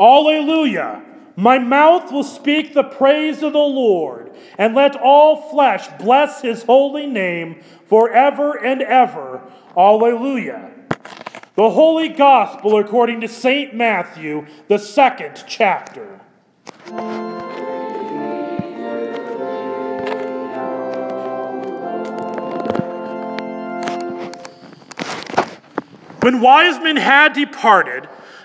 Alleluia! My mouth will speak the praise of the Lord, and let all flesh bless his holy name forever and ever. Alleluia. The Holy Gospel according to St. Matthew, the second chapter. When wise men had departed,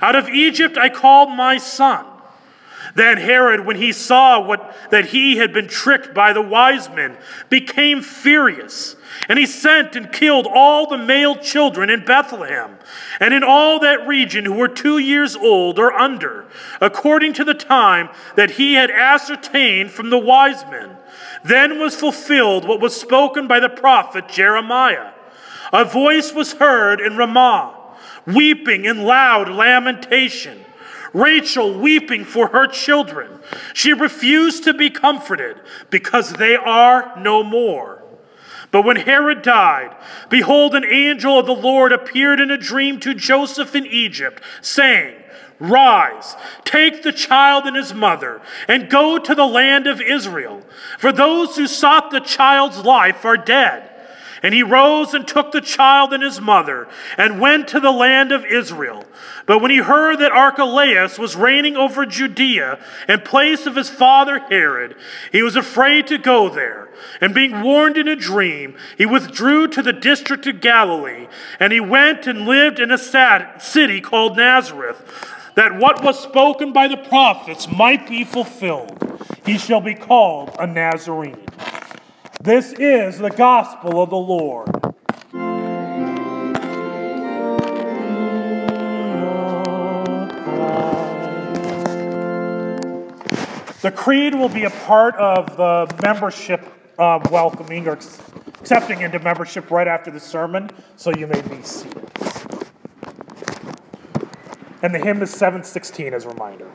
Out of Egypt I called my son. Then Herod, when he saw what, that he had been tricked by the wise men, became furious. And he sent and killed all the male children in Bethlehem and in all that region who were two years old or under, according to the time that he had ascertained from the wise men. Then was fulfilled what was spoken by the prophet Jeremiah. A voice was heard in Ramah, weeping in loud lamentation. Rachel weeping for her children. She refused to be comforted because they are no more. But when Herod died, behold, an angel of the Lord appeared in a dream to Joseph in Egypt, saying, Rise, take the child and his mother, and go to the land of Israel, for those who sought the child's life are dead. And he rose and took the child and his mother and went to the land of Israel. But when he heard that Archelaus was reigning over Judea in place of his father Herod, he was afraid to go there. And being warned in a dream, he withdrew to the district of Galilee. And he went and lived in a sad city called Nazareth, that what was spoken by the prophets might be fulfilled. He shall be called a Nazarene. This is the gospel of the Lord. The creed will be a part of the membership um, welcoming or accepting into membership right after the sermon, so you may be seated. And the hymn is 716 as a reminder.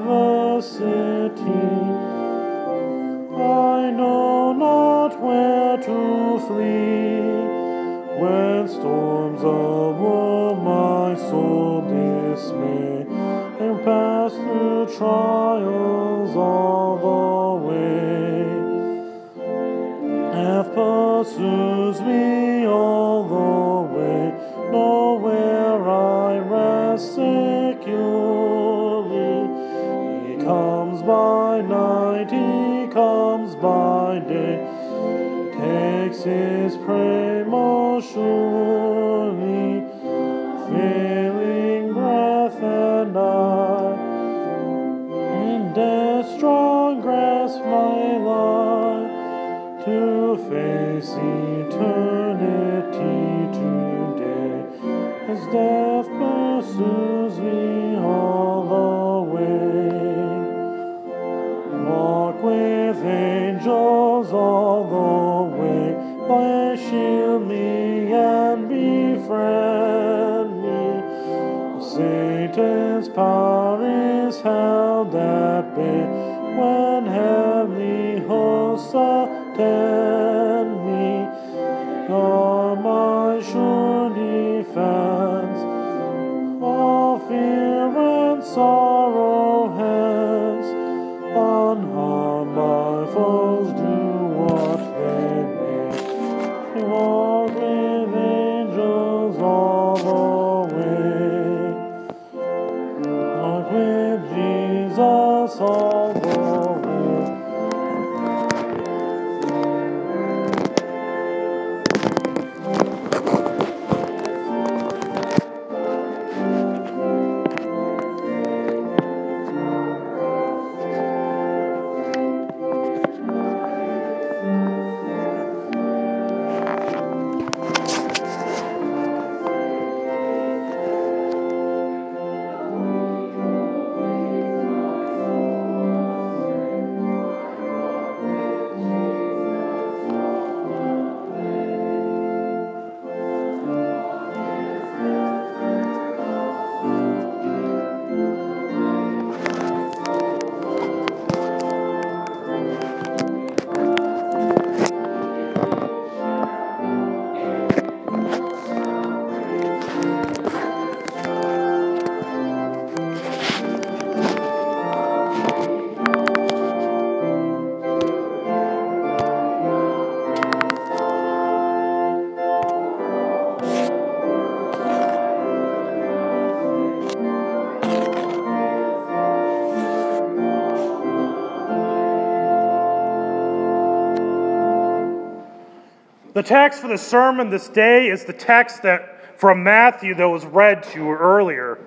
adversity. I know not where to flee when storms o'er my soul dismay and pass through trials all the way. Half pursues me all. Prey most surely, failing breath and I, in death's strong grasp my life to face eternity today. As death pursues The text for the sermon this day is the text that from Matthew that was read to you earlier.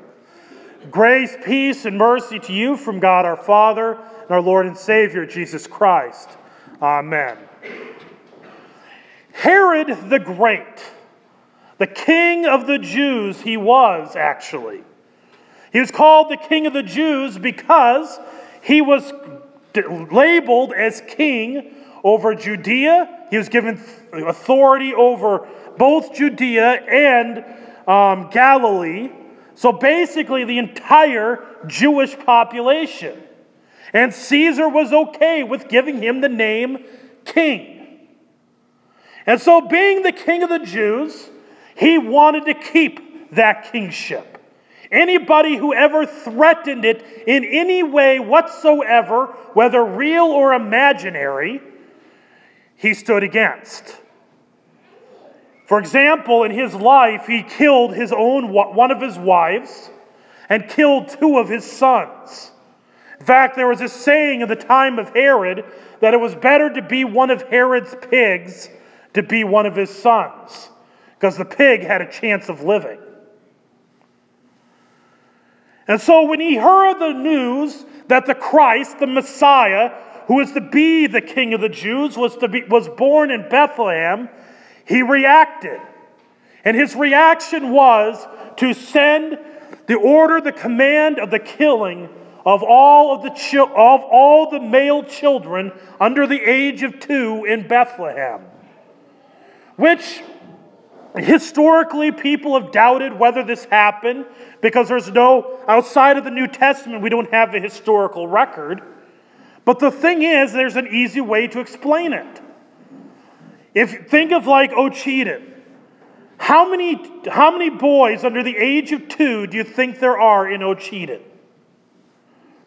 Grace, peace, and mercy to you from God our Father and our Lord and Savior Jesus Christ. Amen. Herod the Great, the king of the Jews, he was actually. He was called the king of the Jews because he was labeled as king over Judea. He was given authority over both Judea and um, Galilee. So basically, the entire Jewish population. And Caesar was okay with giving him the name king. And so, being the king of the Jews, he wanted to keep that kingship. Anybody who ever threatened it in any way whatsoever, whether real or imaginary, he stood against. For example, in his life, he killed his own one of his wives and killed two of his sons. In fact, there was a saying in the time of Herod that it was better to be one of Herod's pigs to be one of his sons, because the pig had a chance of living. And so when he heard the news that the Christ, the Messiah, who was to be the king of the Jews, was, to be, was born in Bethlehem, he reacted. And his reaction was to send the order, the command of the killing of all of the of all the male children under the age of 2 in Bethlehem. Which historically people have doubted whether this happened because there's no outside of the New Testament we don't have a historical record. But the thing is there's an easy way to explain it. If think of like Ocheyedan. How many, how many boys under the age of two do you think there are in Ocheyedan?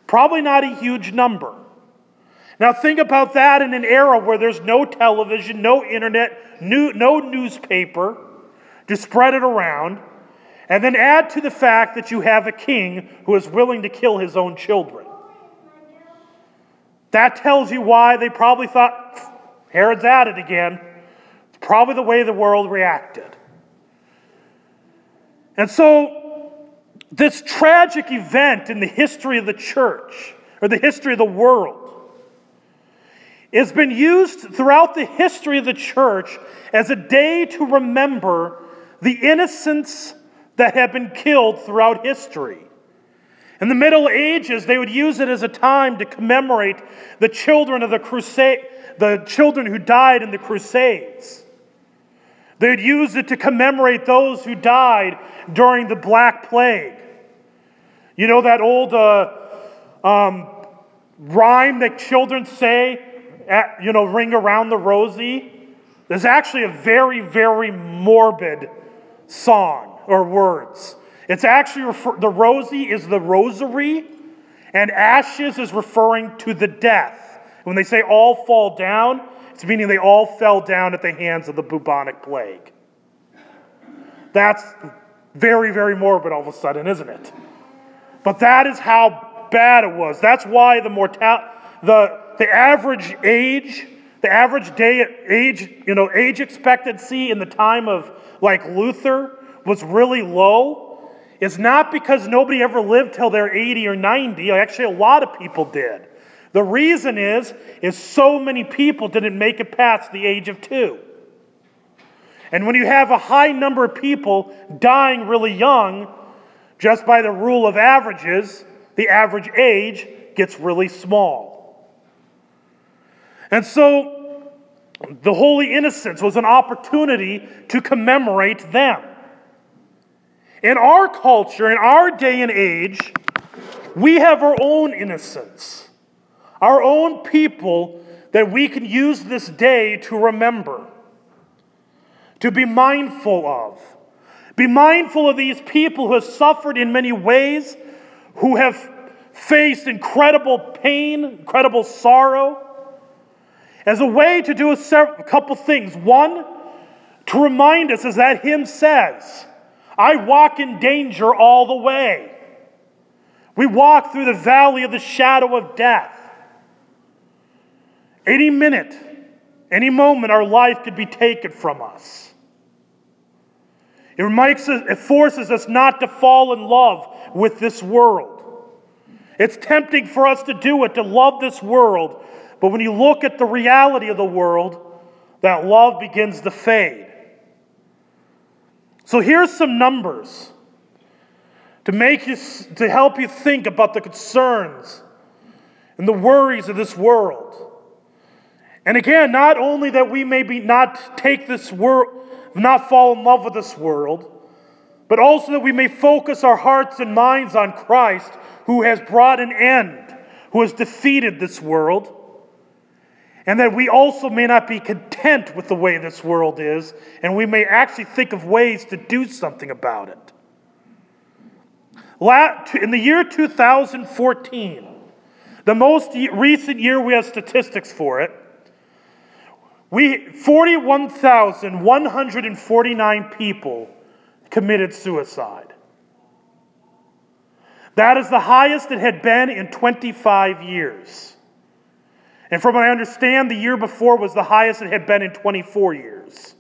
Probably not a huge number. Now, think about that in an era where there's no television, no internet, new, no newspaper to spread it around. And then add to the fact that you have a king who is willing to kill his own children. That tells you why they probably thought, Herod's at it again. It's probably the way the world reacted. And so, this tragic event in the history of the church, or the history of the world, has been used throughout the history of the church as a day to remember the innocents that have been killed throughout history. In the Middle Ages, they would use it as a time to commemorate the children of the crusade, the children who died in the Crusades. They would use it to commemorate those who died during the Black Plague. You know that old uh, um, rhyme that children say, at, you know, ring around the rosy? There's actually a very, very morbid song or words. It's actually refer- the rosy is the rosary, and ashes is referring to the death. When they say all fall down, it's meaning they all fell down at the hands of the bubonic plague. That's very, very morbid all of a sudden, isn't it? But that is how bad it was. That's why the mortal, the, the average age, the average day age, you know, age expectancy in the time of like Luther was really low. It's not because nobody ever lived till they're 80 or 90. Actually, a lot of people did. The reason is, is so many people didn't make it past the age of two. And when you have a high number of people dying really young, just by the rule of averages, the average age gets really small. And so the Holy Innocents was an opportunity to commemorate them. In our culture, in our day and age, we have our own innocence, our own people that we can use this day to remember, to be mindful of. Be mindful of these people who have suffered in many ways, who have faced incredible pain, incredible sorrow, as a way to do a, couple things. One, to remind us, as that hymn says, I walk in danger all the way. We walk through the valley of the shadow of death. Any minute, any moment, our life could be taken from us. It, us, it forces us not to fall in love with this world. It's tempting for us to do it, to love this world, but when you look at the reality of the world, that love begins to fade. So here's some numbers to make you to help you think about the concerns and the worries of this world. And again, not only that we may be not take this world, not fall in love with this world, but also that we may focus our hearts and minds on Christ, who has brought an end, who has defeated this world and that we also may not be content with the way this world is, and we may actually think of ways to do something about it. In the year 2014, the most recent year we have statistics for it, we 41,149 people committed suicide. That is the highest it had been in 25 years. And from what I understand, the year before was the highest it had been in 24 years.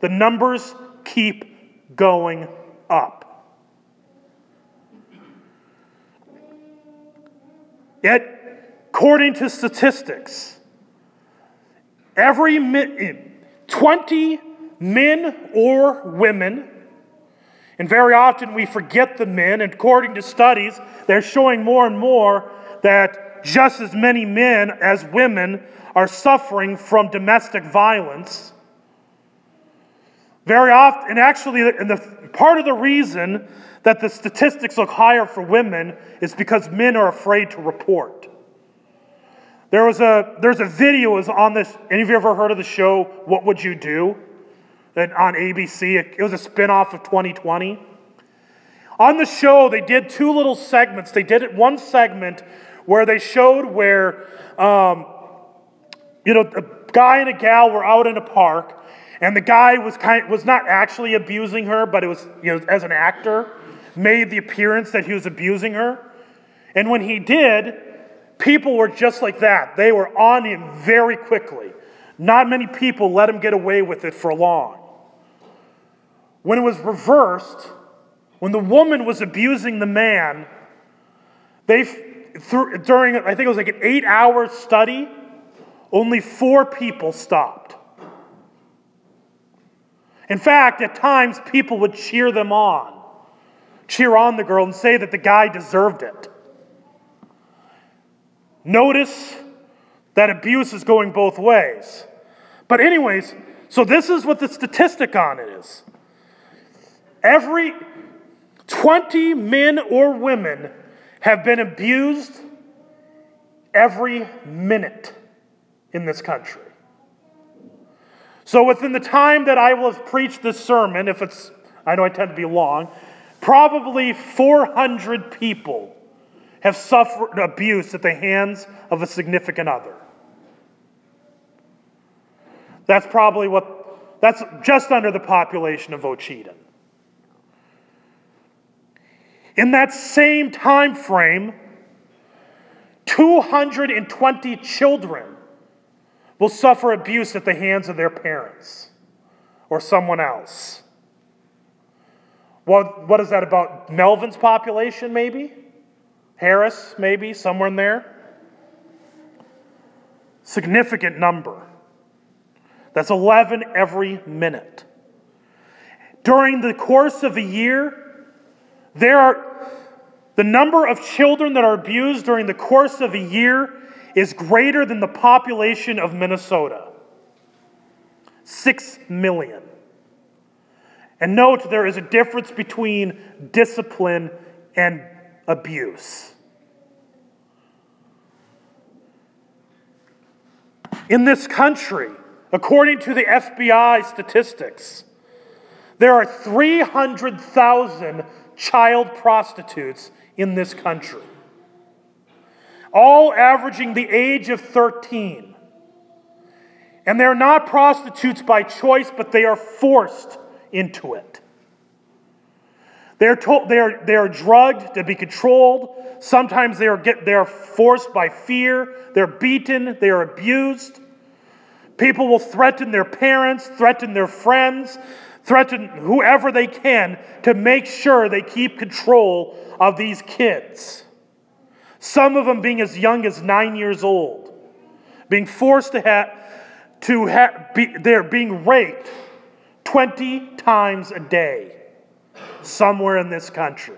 The numbers keep going up. Yet, according to statistics, every eh, 20 men or women, and very often we forget the men, according to studies, they're showing more and more that just as many men as women are suffering from domestic violence. Very often, and actually, and the, part of the reason that the statistics look higher for women is because men are afraid to report. There was a there's a video is on this. Any of you ever heard of the show What Would You Do? That on ABC. It, it was a spinoff of 2020. On the show, they did two little segments. They did it one segment where they showed where, um, you know, a guy and a gal were out in a park, and the guy was kind was not actually abusing her, but it was you know as an actor made the appearance that he was abusing her. And when he did, people were just like that. They were on him very quickly. Not many people let him get away with it for long. When it was reversed, when the woman was abusing the man, they during I think it was like an eight hour study, only four people stopped. In fact, at times people would cheer them on, cheer on the girl and say that the guy deserved it. Notice that abuse is going both ways. But, anyways, so this is what the statistic on it is. Every 20 men or women have been abused every minute in this country. So, within the time that I will have preached this sermon, if it's, I know I tend to be long, probably 400 people have suffered abuse at the hands of a significant other. That's probably what, that's just under the population of Ocheyedan. In that same time frame, 220 children will suffer abuse at the hands of their parents or someone else. What, what is that about? Melvin's population, maybe? Harris, maybe, somewhere in there? Significant number. That's 11 every minute. During the course of a year, there are the number of children that are abused during the course of a year is greater than the population of Minnesota. Six million. And note there is a difference between discipline and abuse. In this country, according to the FBI statistics, there are 300,000 child prostitutes in this country all averaging the age of 13. And they're not prostitutes by choice, but they are forced into it. They're, told, they, are, they are drugged to be controlled. Sometimes they are, get, they are forced by fear. They're beaten. They are abused. People will threaten their parents, threaten their friends, threaten whoever they can to make sure they keep control of these kids some of them being as young as nine years old, being forced to have, to have, be, they're being raped 20 times a day somewhere in this country.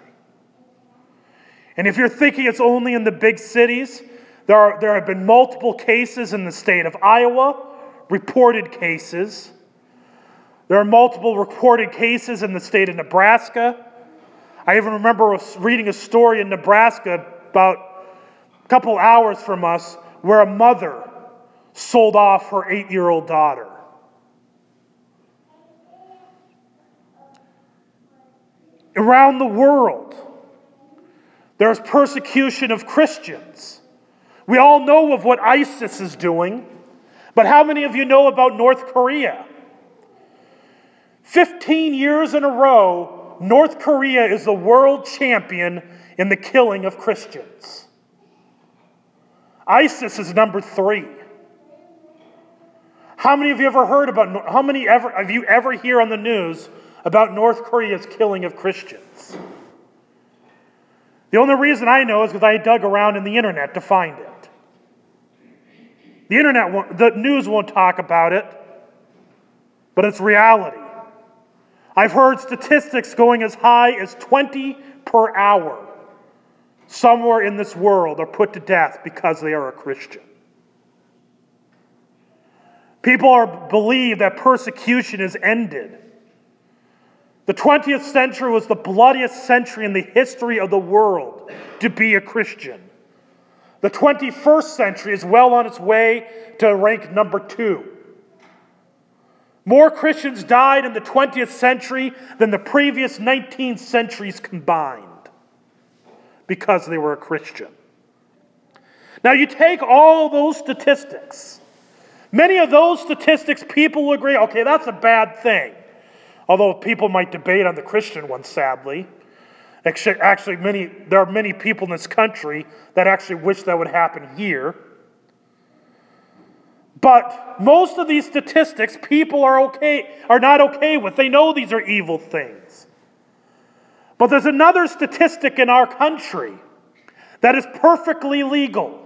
And if you're thinking it's only in the big cities, there, are, there have been multiple cases in the state of Iowa, reported cases. There are multiple reported cases in the state of Nebraska. I even remember reading a story in Nebraska about a couple hours from us where a mother sold off her eight year old daughter. Around the world, there's persecution of Christians. We all know of what ISIS is doing, but how many of you know about North Korea? 15 years in a row, North Korea is the world champion in the killing of Christians. ISIS is number three. How many of you ever heard about, how many ever, have you ever hear on the news about North Korea's killing of Christians? The only reason I know is because I dug around in the internet to find it. The internet, the news won't talk about it, but it's reality. I've heard statistics going as high as 20 per hour somewhere in this world are put to death because they are a Christian. People are, believe that persecution is ended. The 20th century was the bloodiest century in the history of the world to be a Christian. The 21st century is well on its way to rank number two. More Christians died in the 20th century than the previous 19 centuries combined because they were a Christian. Now, you take all those statistics. Many of those statistics, people will agree, okay, that's a bad thing. Although people might debate on the Christian one, sadly. Actually, many, there are many people in this country that actually wish that would happen here. But most of these statistics, people are okay, are not okay with. They know these are evil things. But there's another statistic in our country that is perfectly legal.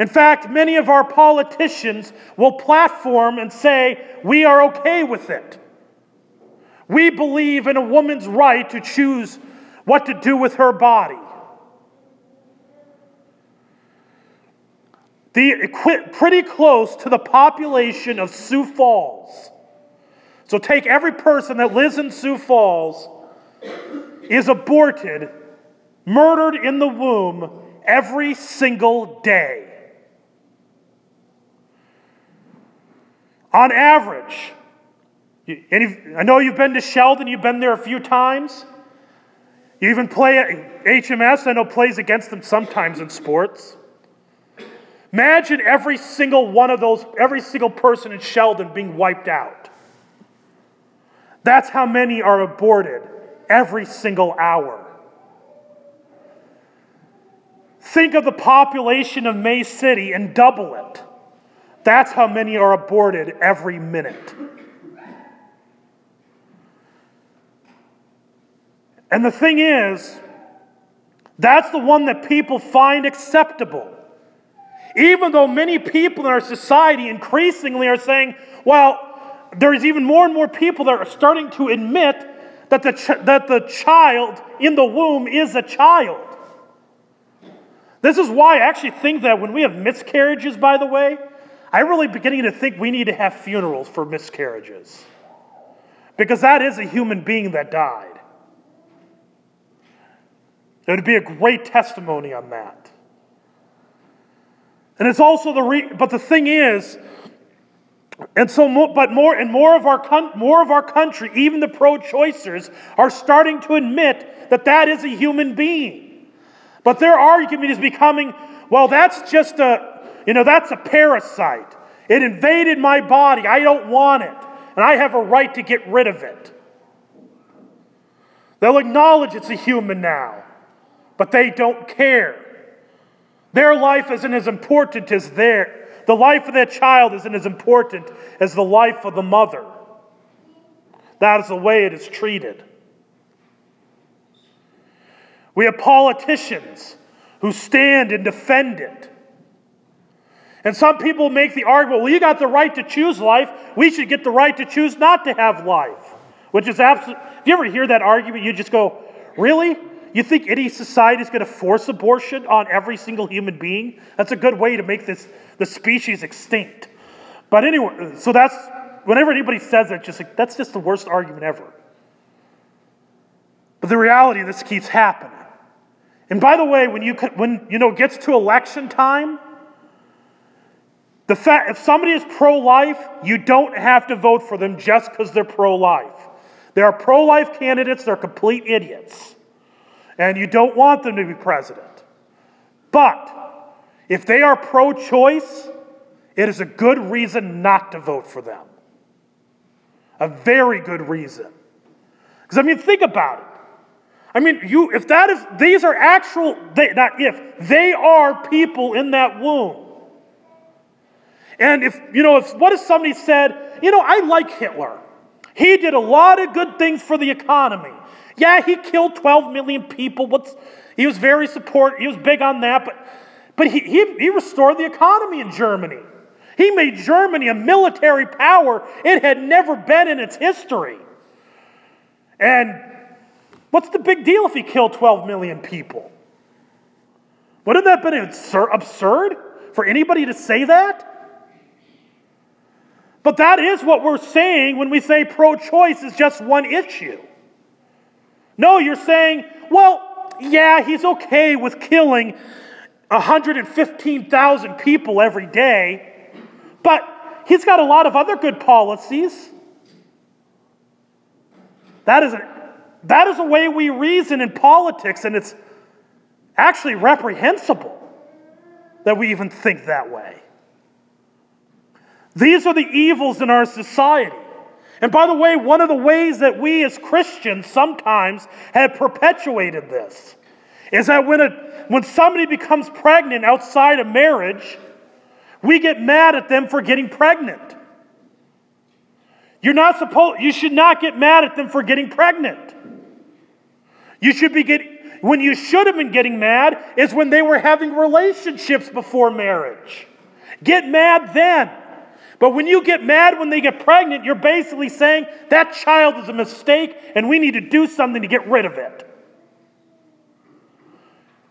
In fact, many of our politicians will platform and say, We are okay with it. We believe in a woman's right to choose what to do with her body. The, pretty close to the population of Sioux Falls. So take every person that lives in Sioux Falls is aborted, murdered in the womb every single day. On average, and I know you've been to Sheldon, you've been there a few times. You even play HMS, I know plays against them sometimes in sports. Imagine every single one of those, every single person in Sheldon being wiped out. That's how many are aborted every single hour. Think of the population of May City and double it. That's how many are aborted every minute. And the thing is, that's the one that people find acceptable. Even though many people in our society increasingly are saying, well, there's even more and more people that are starting to admit that the, ch- that the child in the womb is a child. This is why I actually think that when we have miscarriages, by the way, I'm really beginning to think we need to have funerals for miscarriages. Because that is a human being that died. It would be a great testimony on that. And it's also the re- but the thing is, and so but more and more of our con- more of our country, even the pro-choicers, are starting to admit that that is a human being. But their argument is becoming, well, that's just a you know that's a parasite. It invaded my body. I don't want it, and I have a right to get rid of it. They'll acknowledge it's a human now but they don't care. Their life isn't as important as their. The life of their child isn't as important as the life of the mother. That is the way it is treated. We have politicians who stand and defend it. And some people make the argument well, you got the right to choose life. We should get the right to choose not to have life. Which is absolutely. Do you ever hear that argument? You just go, really? You think any society is going to force abortion on every single human being? That's a good way to make this the species extinct. But anyway, so that's whenever anybody says that, just like that's just the worst argument ever. But the reality, this keeps happening. And by the way, when you when you know it gets to election time, the fact if somebody is pro-life, you don't have to vote for them just because they're pro-life. There are pro-life candidates; they're complete idiots and you don't want them to be president. But if they are pro choice, it is a good reason not to vote for them. A very good reason. Because, I mean, think about it. I mean, you, if that is, these are actual, they, not if, they are people in that womb. And if, you know, if what if somebody said, you know, I like Hitler. He did a lot of good things for the economy. Yeah, he killed 12 million people. What's, he was very support. He was big on that, but, but he, he, he restored the economy in Germany. He made Germany a military power it had never been in its history. And what's the big deal if he killed 12 million people? Wouldn't that have been absurd for anybody to say that? But that is what we're saying when we say pro choice is just one issue. No, you're saying, well, yeah, he's okay with killing 115,000 people every day, but he's got a lot of other good policies. That is, a, that is a way we reason in politics, and it's actually reprehensible. that we even think that way. These are the evils in our society. And by the way, one of the ways that we as Christians sometimes have perpetuated this is that when, a, when somebody becomes pregnant outside of marriage, we get mad at them for getting pregnant. You're not supposed, you should not get mad at them for getting pregnant. You should be getting, when you should have been getting mad is when they were having relationships before marriage. Get mad then. But when you get mad when they get pregnant, you're basically saying that child is a mistake and we need to do something to get rid of it.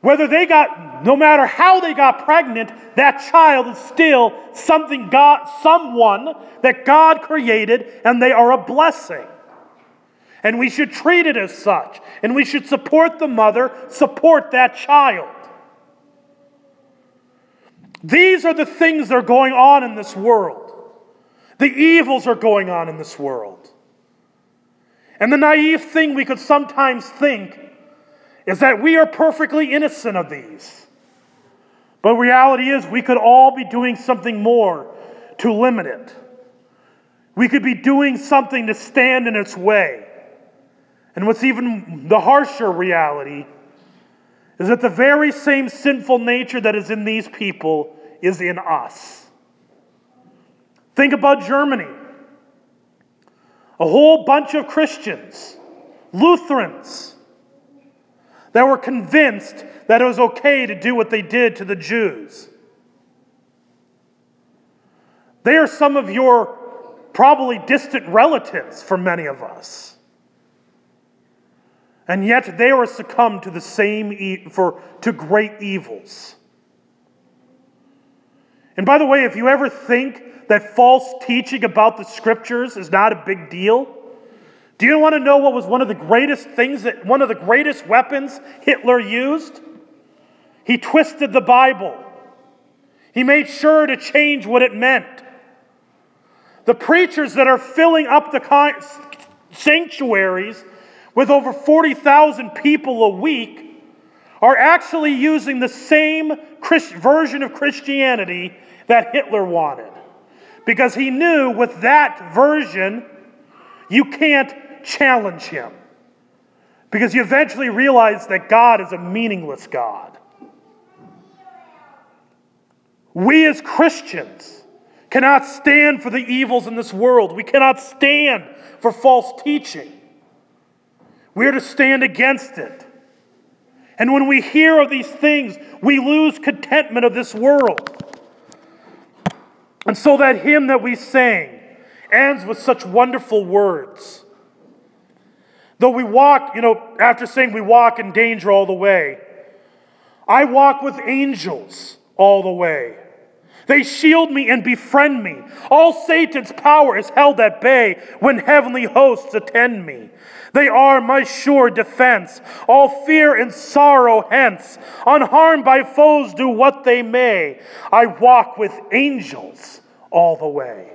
Whether they got, no matter how they got pregnant, that child is still something God, someone that God created, and they are a blessing. And we should treat it as such. And we should support the mother, support that child. These are the things that are going on in this world. The evils are going on in this world. And the naive thing we could sometimes think is that we are perfectly innocent of these. But reality is, we could all be doing something more to limit it. We could be doing something to stand in its way. And what's even the harsher reality is that the very same sinful nature that is in these people is in us. Think about Germany. A whole bunch of Christians, Lutherans, that were convinced that it was okay to do what they did to the Jews. They are some of your probably distant relatives for many of us. And yet they were succumbed to the same e- for to great evils. And by the way, if you ever think that false teaching about the scriptures is not a big deal, do you want to know what was one of the greatest things that one of the greatest weapons Hitler used? He twisted the Bible. He made sure to change what it meant. The preachers that are filling up the sanctuaries with over 40,000 people a week are actually using the same Christ- version of Christianity that Hitler wanted. Because he knew with that version, you can't challenge him. Because you eventually realize that God is a meaningless God. We as Christians cannot stand for the evils in this world. We cannot stand for false teaching. We are to stand against it. And when we hear of these things, we lose contentment of this world. And so that hymn that we sang ends with such wonderful words. Though we walk, you know, after saying we walk in danger all the way, I walk with angels all the way. They shield me and befriend me. All Satan's power is held at bay when heavenly hosts attend me. They are my sure defense. All fear and sorrow hence. Unharmed by foes, do what they may. I walk with angels all the way.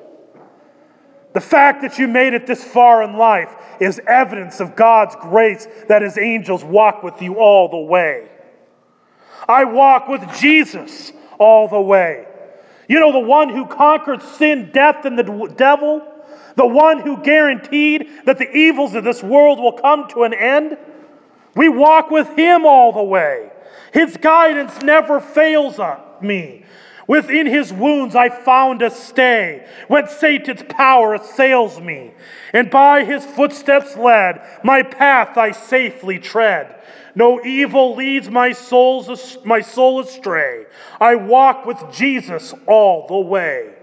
The fact that you made it this far in life is evidence of God's grace that his angels walk with you all the way. I walk with Jesus all the way. You know, the one who conquered sin, death, and the devil, the one who guaranteed that the evils of this world will come to an end. We walk with him all the way. His guidance never fails me. Within his wounds I found a stay when Satan's power assails me. And by his footsteps led, my path I safely tread. No evil leads my, soul's, my soul astray. I walk with Jesus all the way.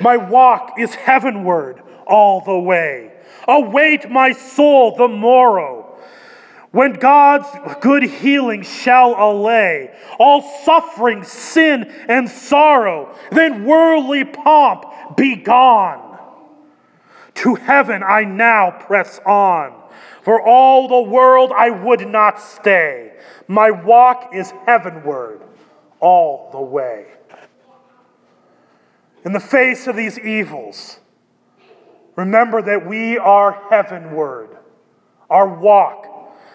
My walk is heavenward all the way. Await my soul the morrow. When God's good healing shall allay all suffering, sin, and sorrow, then worldly pomp be gone. To heaven I now press on. For all the world I would not stay. My walk is heavenward all the way. In the face of these evils, remember that we are heavenward. Our walk,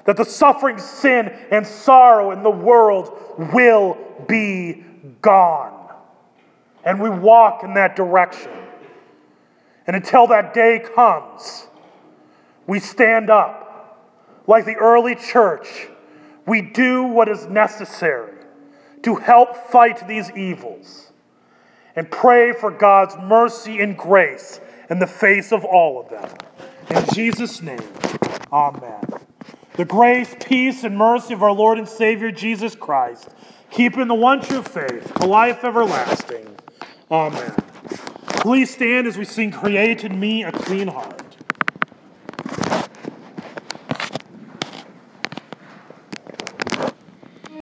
that the suffering, sin, and sorrow in the world will be gone. And we walk in that direction. And until that day comes, we stand up like the early church. We do what is necessary to help fight these evils and pray for God's mercy and grace in the face of all of them. In Jesus' name, amen. The grace, peace, and mercy of our Lord and Savior Jesus Christ, keeping the one true faith, a life everlasting. Amen. Please stand as we sing Create in Me a Clean Heart.